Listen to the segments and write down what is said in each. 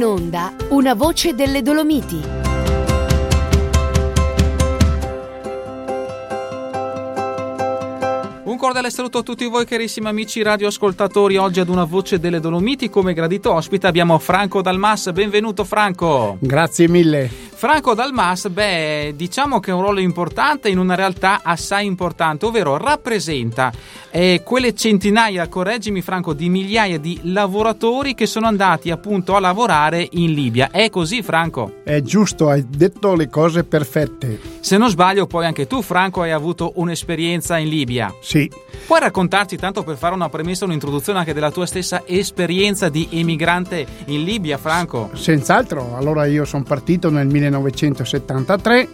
In onda una voce delle Dolomiti. Un cordiale saluto a tutti voi carissimi amici radioascoltatori. Oggi ad una voce delle Dolomiti come gradito ospite abbiamo Franco Dalmas. Benvenuto Franco. Grazie mille. Franco Dalmas, beh, diciamo che ha un ruolo importante in una realtà assai importante, ovvero rappresenta eh, quelle centinaia, correggimi Franco, di migliaia di lavoratori che sono andati appunto a lavorare in Libia. È così Franco? È giusto, hai detto le cose perfette. Se non sbaglio, poi anche tu Franco hai avuto un'esperienza in Libia. Sì. Puoi raccontarci, tanto per fare una premessa, un'introduzione anche della tua stessa esperienza di emigrante in Libia, Franco? Senz'altro, allora io sono partito nel 1973,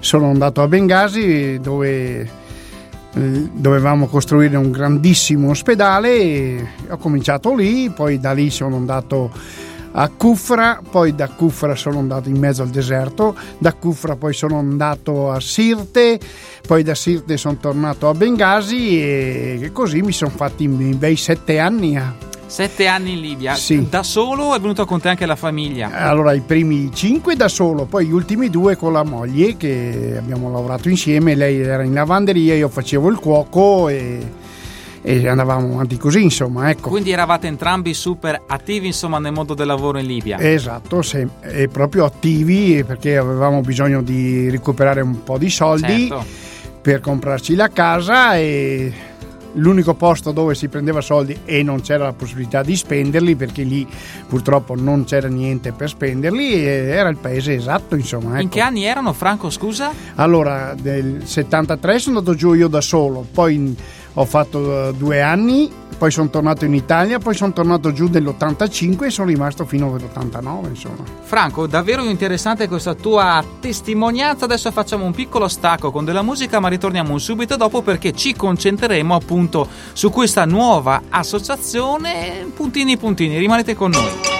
sono andato a Bengasi dove eh, dovevamo costruire un grandissimo ospedale ho cominciato lì, poi da lì sono andato a Kufra, poi da Kufra sono andato in mezzo al deserto, da Kufra poi sono andato a Sirte, poi da Sirte sono tornato a Bengasi e così mi sono fatti i bei sette anni a Sette anni in Libia, Sì. da solo o è venuto con te anche la famiglia? Allora, i primi cinque da solo, poi gli ultimi due con la moglie che abbiamo lavorato insieme. Lei era in lavanderia, io facevo il cuoco e, e andavamo avanti così, insomma, ecco. Quindi eravate entrambi super attivi insomma nel mondo del lavoro in Libia. Esatto, se- e proprio attivi perché avevamo bisogno di recuperare un po' di soldi Certo. per comprarci la casa e l'unico posto dove si prendeva soldi e non c'era la possibilità di spenderli perché lì purtroppo non c'era niente per spenderli era il paese esatto, insomma. In ecco. che anni erano, Franco, scusa? Allora, nel 73 sono andato giù io da solo, poi in- ho fatto eh, due anni, poi sono tornato in Italia, poi sono tornato giù nell'85 e sono rimasto fino all'89, insomma. Franco, davvero interessante questa tua testimonianza. Adesso facciamo un piccolo stacco con della musica, ma ritorniamo subito dopo perché ci concentreremo appunto su questa nuova associazione. Puntini puntini, rimanete con noi.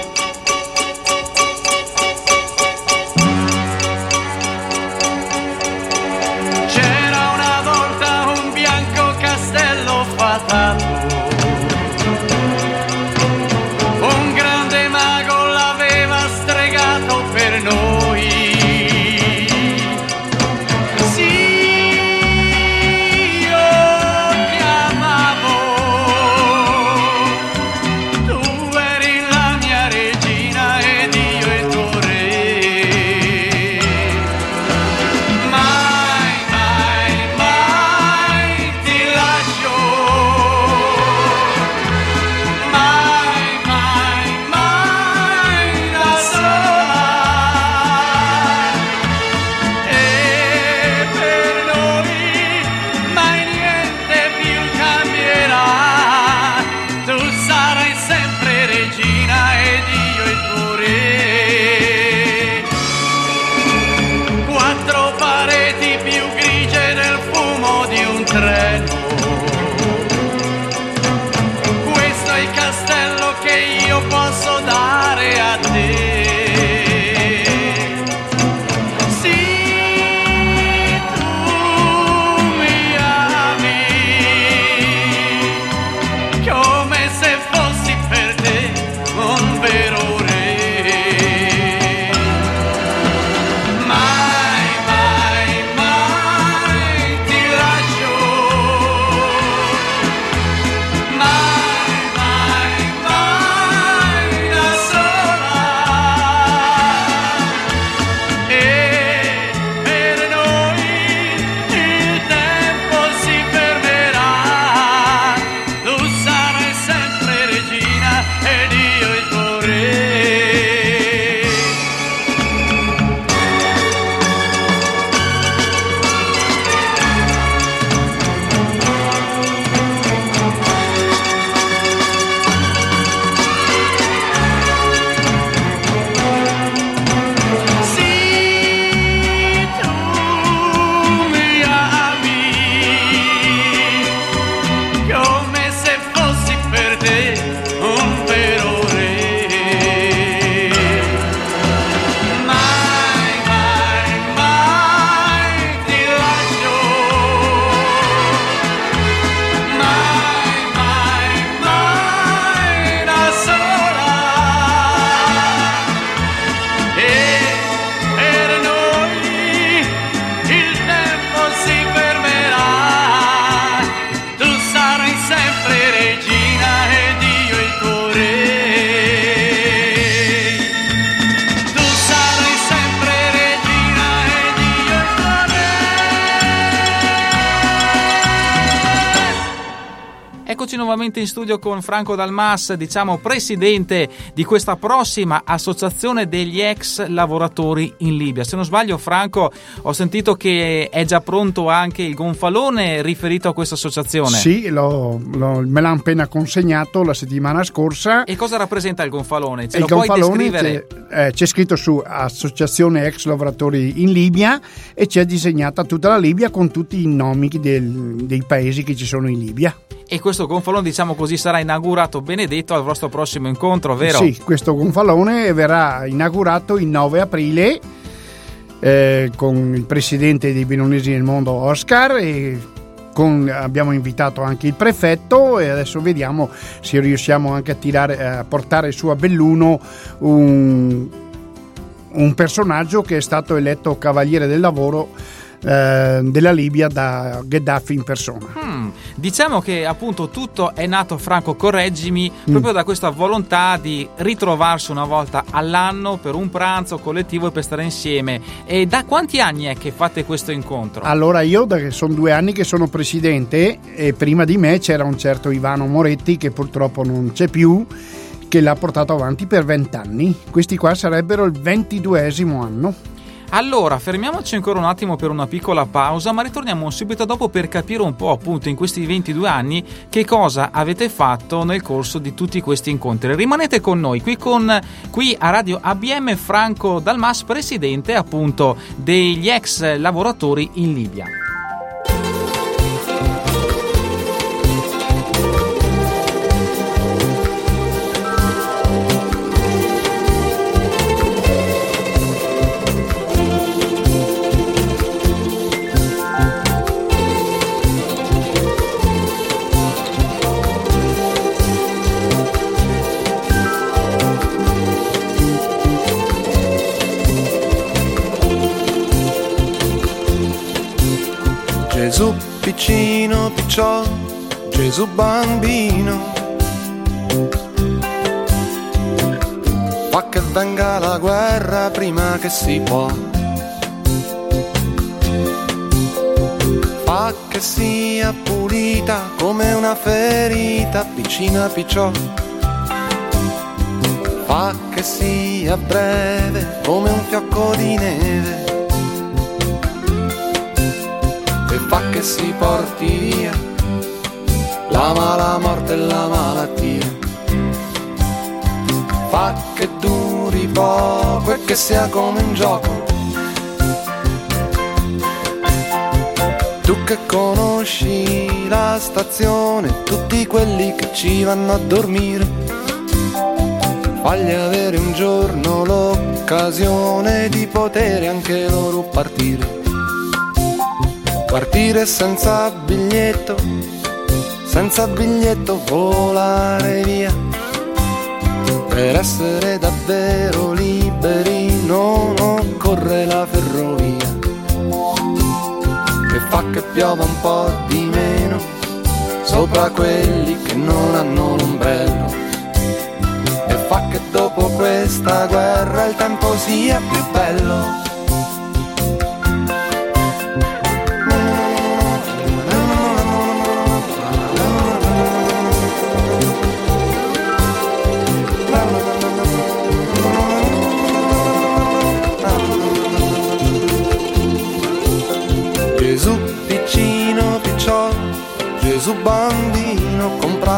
Nuovamente in studio con Franco Dalmas, diciamo presidente di questa prossima associazione degli ex lavoratori in Libia. Se non sbaglio, Franco, ho sentito che è già pronto anche il gonfalone riferito a questa associazione. Sì, l'ho- l'ho- me l'hanno appena consegnato la settimana scorsa. E cosa rappresenta il gonfalone? Ce il lo puoi gonfalone descrivere? c'è, eh, c'è scritto su Associazione Ex Lavoratori in Libia e c'è disegnata tutta la Libia con tutti i nomi del- dei paesi che ci sono in Libia. E questo gonfalone, diciamo così, sarà inaugurato benedetto al vostro prossimo incontro, vero? Sì, questo gonfalone verrà inaugurato il 9 aprile eh, con il presidente dei Benonesi nel mondo Oscar e con- abbiamo invitato anche il prefetto e adesso vediamo se riusciamo anche a, tirare, a portare su a Belluno un, un personaggio che è stato eletto cavaliere del lavoro eh, della Libia da Gheddafi in persona. Hmm, Diciamo che appunto tutto è nato, Franco, correggimi, Mm. proprio da questa volontà di ritrovarsi una volta all'anno per un pranzo collettivo e per stare insieme. E da quanti anni è che fate questo incontro? Allora io da- sono due anni che sono presidente e prima di me c'era un certo Ivano Moretti che purtroppo non c'è più che l'ha portato avanti per vent'anni. Questi qua sarebbero il ventiduesimo anno. Allora, fermiamoci ancora un attimo per una piccola pausa, ma ritorniamo subito dopo per capire un po', appunto, in questi 22 anni che cosa avete fatto nel corso di tutti questi incontri. Rimanete con noi qui, con, qui a Radio ABM Franco Dalmas, presidente appunto degli ex lavoratori in Libia. Gesù piccino, picciò, Gesù bambino. Fa che venga la guerra prima che si può. Fa che sia pulita come una ferita, piccina picciò. Fa che sia breve come un fiocco di neve. Fa che si porti via la mala morte e la malattia. Fa che duri poco e che sia come un gioco. Tu che conosci la stazione, tutti quelli che ci vanno a dormire, fagli avere un giorno l'occasione di poter anche loro partire. Partire senza biglietto, senza biglietto volare via. Per essere davvero liberi non occorre la ferrovia. E fa che piova un po' di meno sopra quelli che non hanno l'ombrello. E fa che dopo questa guerra il tempo sia più bello.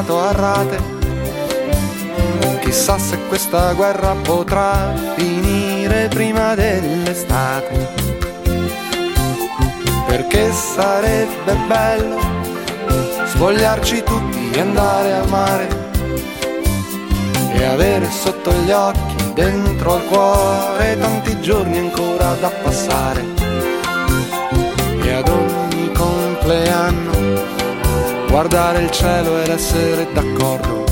Comprato a rate. Chissà se questa guerra potrà finire prima dell'estate. Perché sarebbe bello spogliarci tutti e andare al mare e avere sotto gli occhi, dentro al cuore, tanti giorni ancora da passare e ad ogni compleanno guardare il cielo ed essere d'accordo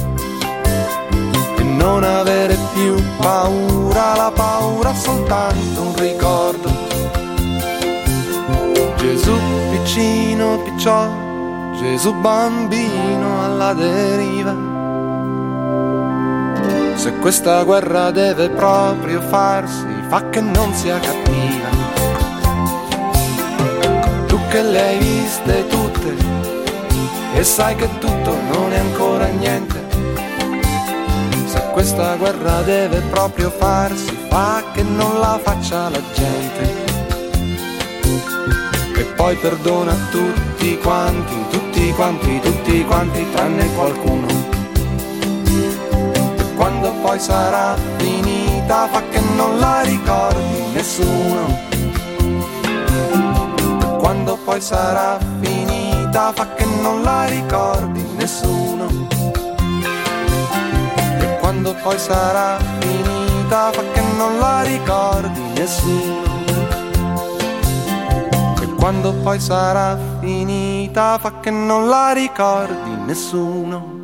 e non avere più paura, la paura soltanto un ricordo. Gesù piccino, picciò, Gesù bambino alla deriva. Se questa guerra deve proprio farsi, fa che non sia cattiva tu che le hai viste tutte, e sai che tutto non è ancora niente. Se questa guerra deve proprio farsi, fa che non la faccia la gente. E poi perdona tutti quanti, tutti quanti, tutti quanti, tranne qualcuno. E quando poi sarà finita, fa che non la ricordi nessuno. E quando poi sarà finita, fa che non la ricordi nessuno. E quando poi sarà finita, fa che non la ricordi nessuno. E quando poi sarà finita, fa che non la ricordi nessuno.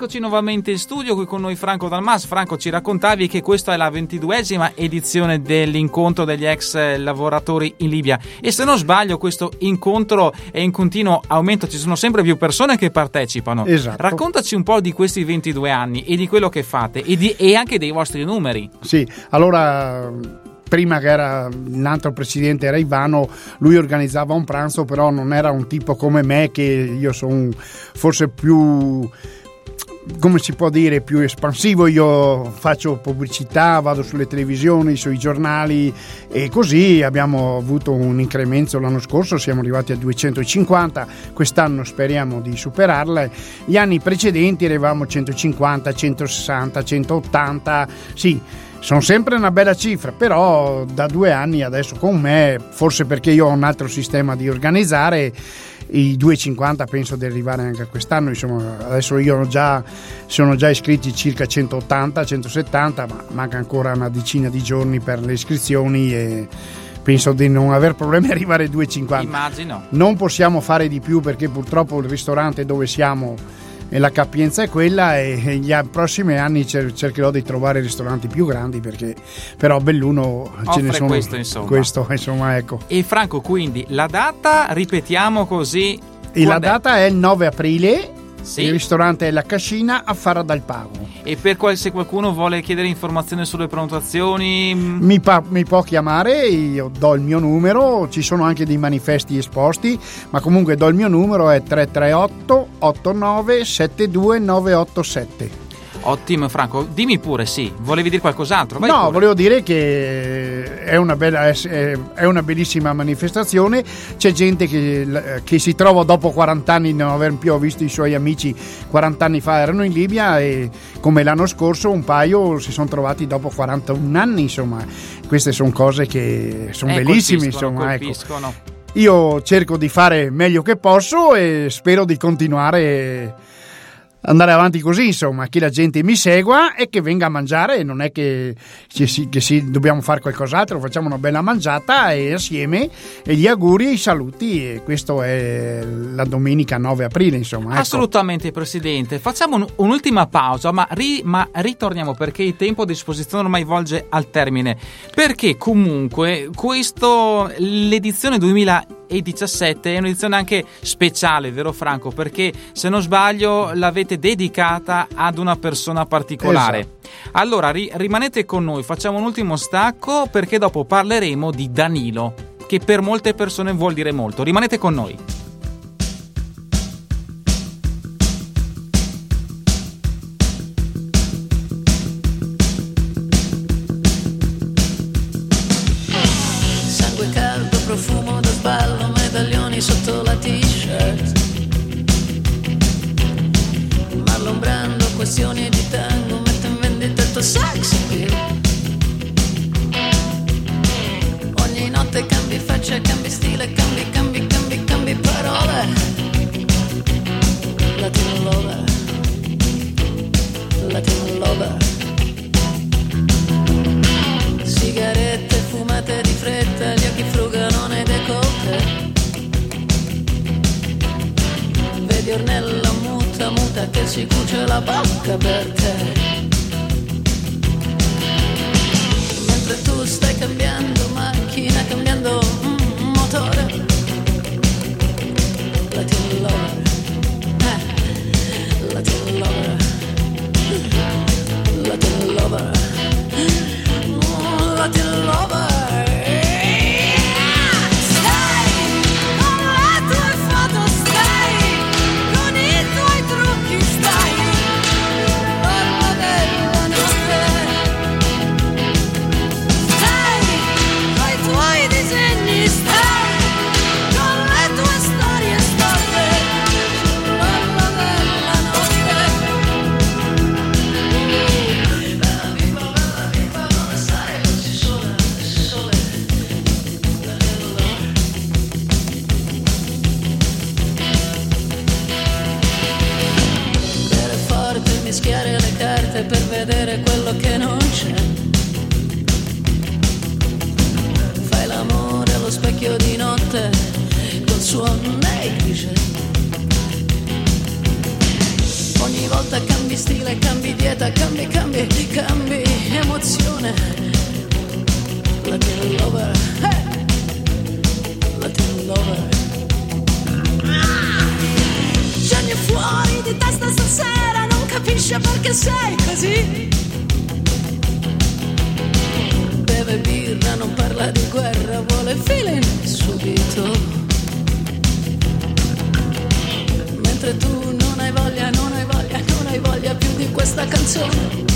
Eccoci nuovamente in studio qui con noi Franco Dalmas. Franco, ci raccontavi che questa è la ventiduesima edizione dell'incontro degli ex lavoratori in Libia e se non sbaglio questo incontro è in continuo aumento, ci sono sempre più persone che partecipano. Esatto. Raccontaci un po' di questi 22 anni e di quello che fate e, di- e anche dei vostri numeri. Sì, allora prima che era un altro presidente era Ivano, lui organizzava un pranzo, però non era un tipo come me che io sono forse più come si può dire più espansivo. Io faccio pubblicità vado sulle televisioni sui giornali e così abbiamo avuto un incremento l'anno scorso siamo arrivati a 250 quest'anno speriamo di superarla gli anni precedenti eravamo 150 160 180 sì sono sempre una bella cifra, però da due anni adesso con me, forse perché io ho un altro sistema di organizzare, i 250 penso di arrivare anche a quest'anno, insomma adesso io ho già, sono già iscritti circa 180, 170, ma manca ancora una decina di giorni per le iscrizioni e penso di non aver problemi a arrivare ai 250. Immagino. Non possiamo fare di più perché purtroppo il ristorante dove siamo e la capienza è quella e negli prossimi anni cer- cercherò di trovare ristoranti più grandi perché però Belluno ce ne Offre sono questo, insomma. questo, insomma, ecco. E Franco, quindi la data, ripetiamo così. E la data è il 9 aprile Sì. il ristorante è La Cascina a Fara dal Pago E per qual- se qualcuno vuole chiedere informazioni sulle prenotazioni, mm, mi, pa- mi può chiamare, io do il mio numero, ci sono anche dei manifesti esposti, ma comunque do il mio numero è 338 89 72 987. Ottimo Franco, dimmi pure sì, volevi dire qualcos'altro? Vai no, pure. volevo dire che è una, bella, è una bellissima manifestazione. C'è gente che, che si trova dopo 40 anni di non aver più visto i suoi amici 40 anni fa erano in Libia e come l'anno scorso un paio si sono trovati dopo 41 anni. Insomma, queste sono cose che sono Eh, bellissime. Insomma, ecco. Io cerco di fare meglio che posso e spero di continuare andare avanti così, insomma, che la gente mi segua e che venga a mangiare, non è che, che, sì, che sì, dobbiamo fare qualcos'altro, facciamo una bella mangiata e assieme e gli auguri i saluti e questo è la domenica 9 aprile, insomma. ecco. Assolutamente Presidente, facciamo un- un'ultima pausa ma, ri- ma ritorniamo perché il tempo a disposizione ormai volge al termine perché comunque questo, l'edizione 2017 è un'edizione anche speciale, vero Franco? Perché se non sbaglio l'avete dedicata ad una persona particolare. Esatto. Allora ri- rimanete con noi, facciamo un ultimo stacco perché dopo parleremo di Danilo che per molte persone vuol dire molto. Rimanete con noi. canciones. The love. Vedere quello che non c'è. Fai l'amore allo specchio di notte col suono neglige. Ogni volta cambi stile, cambi dieta, cambi, cambi, cambi emozione. Non capisce perché sei così. Beve birra, non parla di guerra, vuole feeling subito. Mentre tu non hai voglia, non hai voglia, non hai voglia più di questa canzone.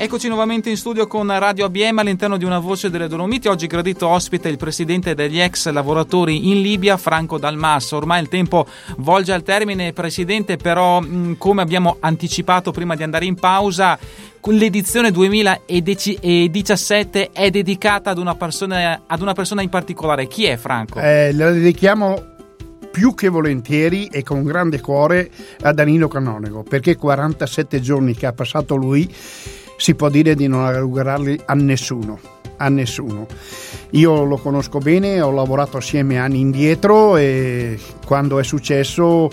Eccoci nuovamente in studio con Radio ABM all'interno di una voce delle Dolomiti. Oggi gradito ospite il presidente degli ex lavoratori in Libia, Franco Dalmas. Ormai il tempo volge al termine, presidente, però come abbiamo anticipato prima di andare in pausa, l'edizione 2017 è dedicata ad una persona, ad una persona in particolare. Chi è Franco? Eh, la dedichiamo più che volentieri e con grande cuore a Danilo Canonico, perché 47 giorni che ha passato lui si può dire di non augurarli a nessuno. A nessuno. Io lo conosco bene, ho lavorato assieme anni indietro e quando è successo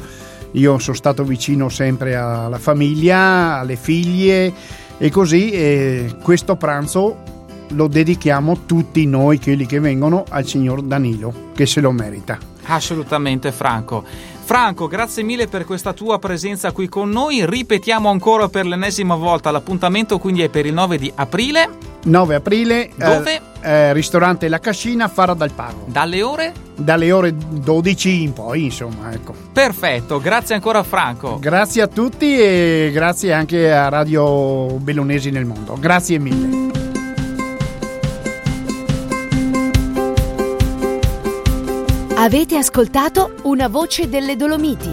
io sono stato vicino sempre alla famiglia, alle figlie e così e questo pranzo lo dedichiamo tutti noi, quelli che vengono, al signor Danilo, che se lo merita. Assolutamente Franco. Franco, grazie mille per questa tua presenza qui con noi. Ripetiamo ancora per l'ennesima volta l'appuntamento, quindi è per il 9 di aprile. 9 aprile. Dove? eh, eh, ristorante La Cascina, Fara dal Pago. Dalle ore? Dalle ore 12 in poi, insomma, ecco. Perfetto, grazie ancora Franco. Grazie a tutti e grazie anche a Radio Bellunesi nel mondo. Grazie mille. Avete ascoltato Una voce delle Dolomiti.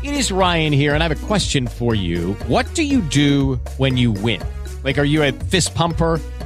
It is Ryan here, and I have a question for you. What do you do when you win? Like, are you a fist pumper?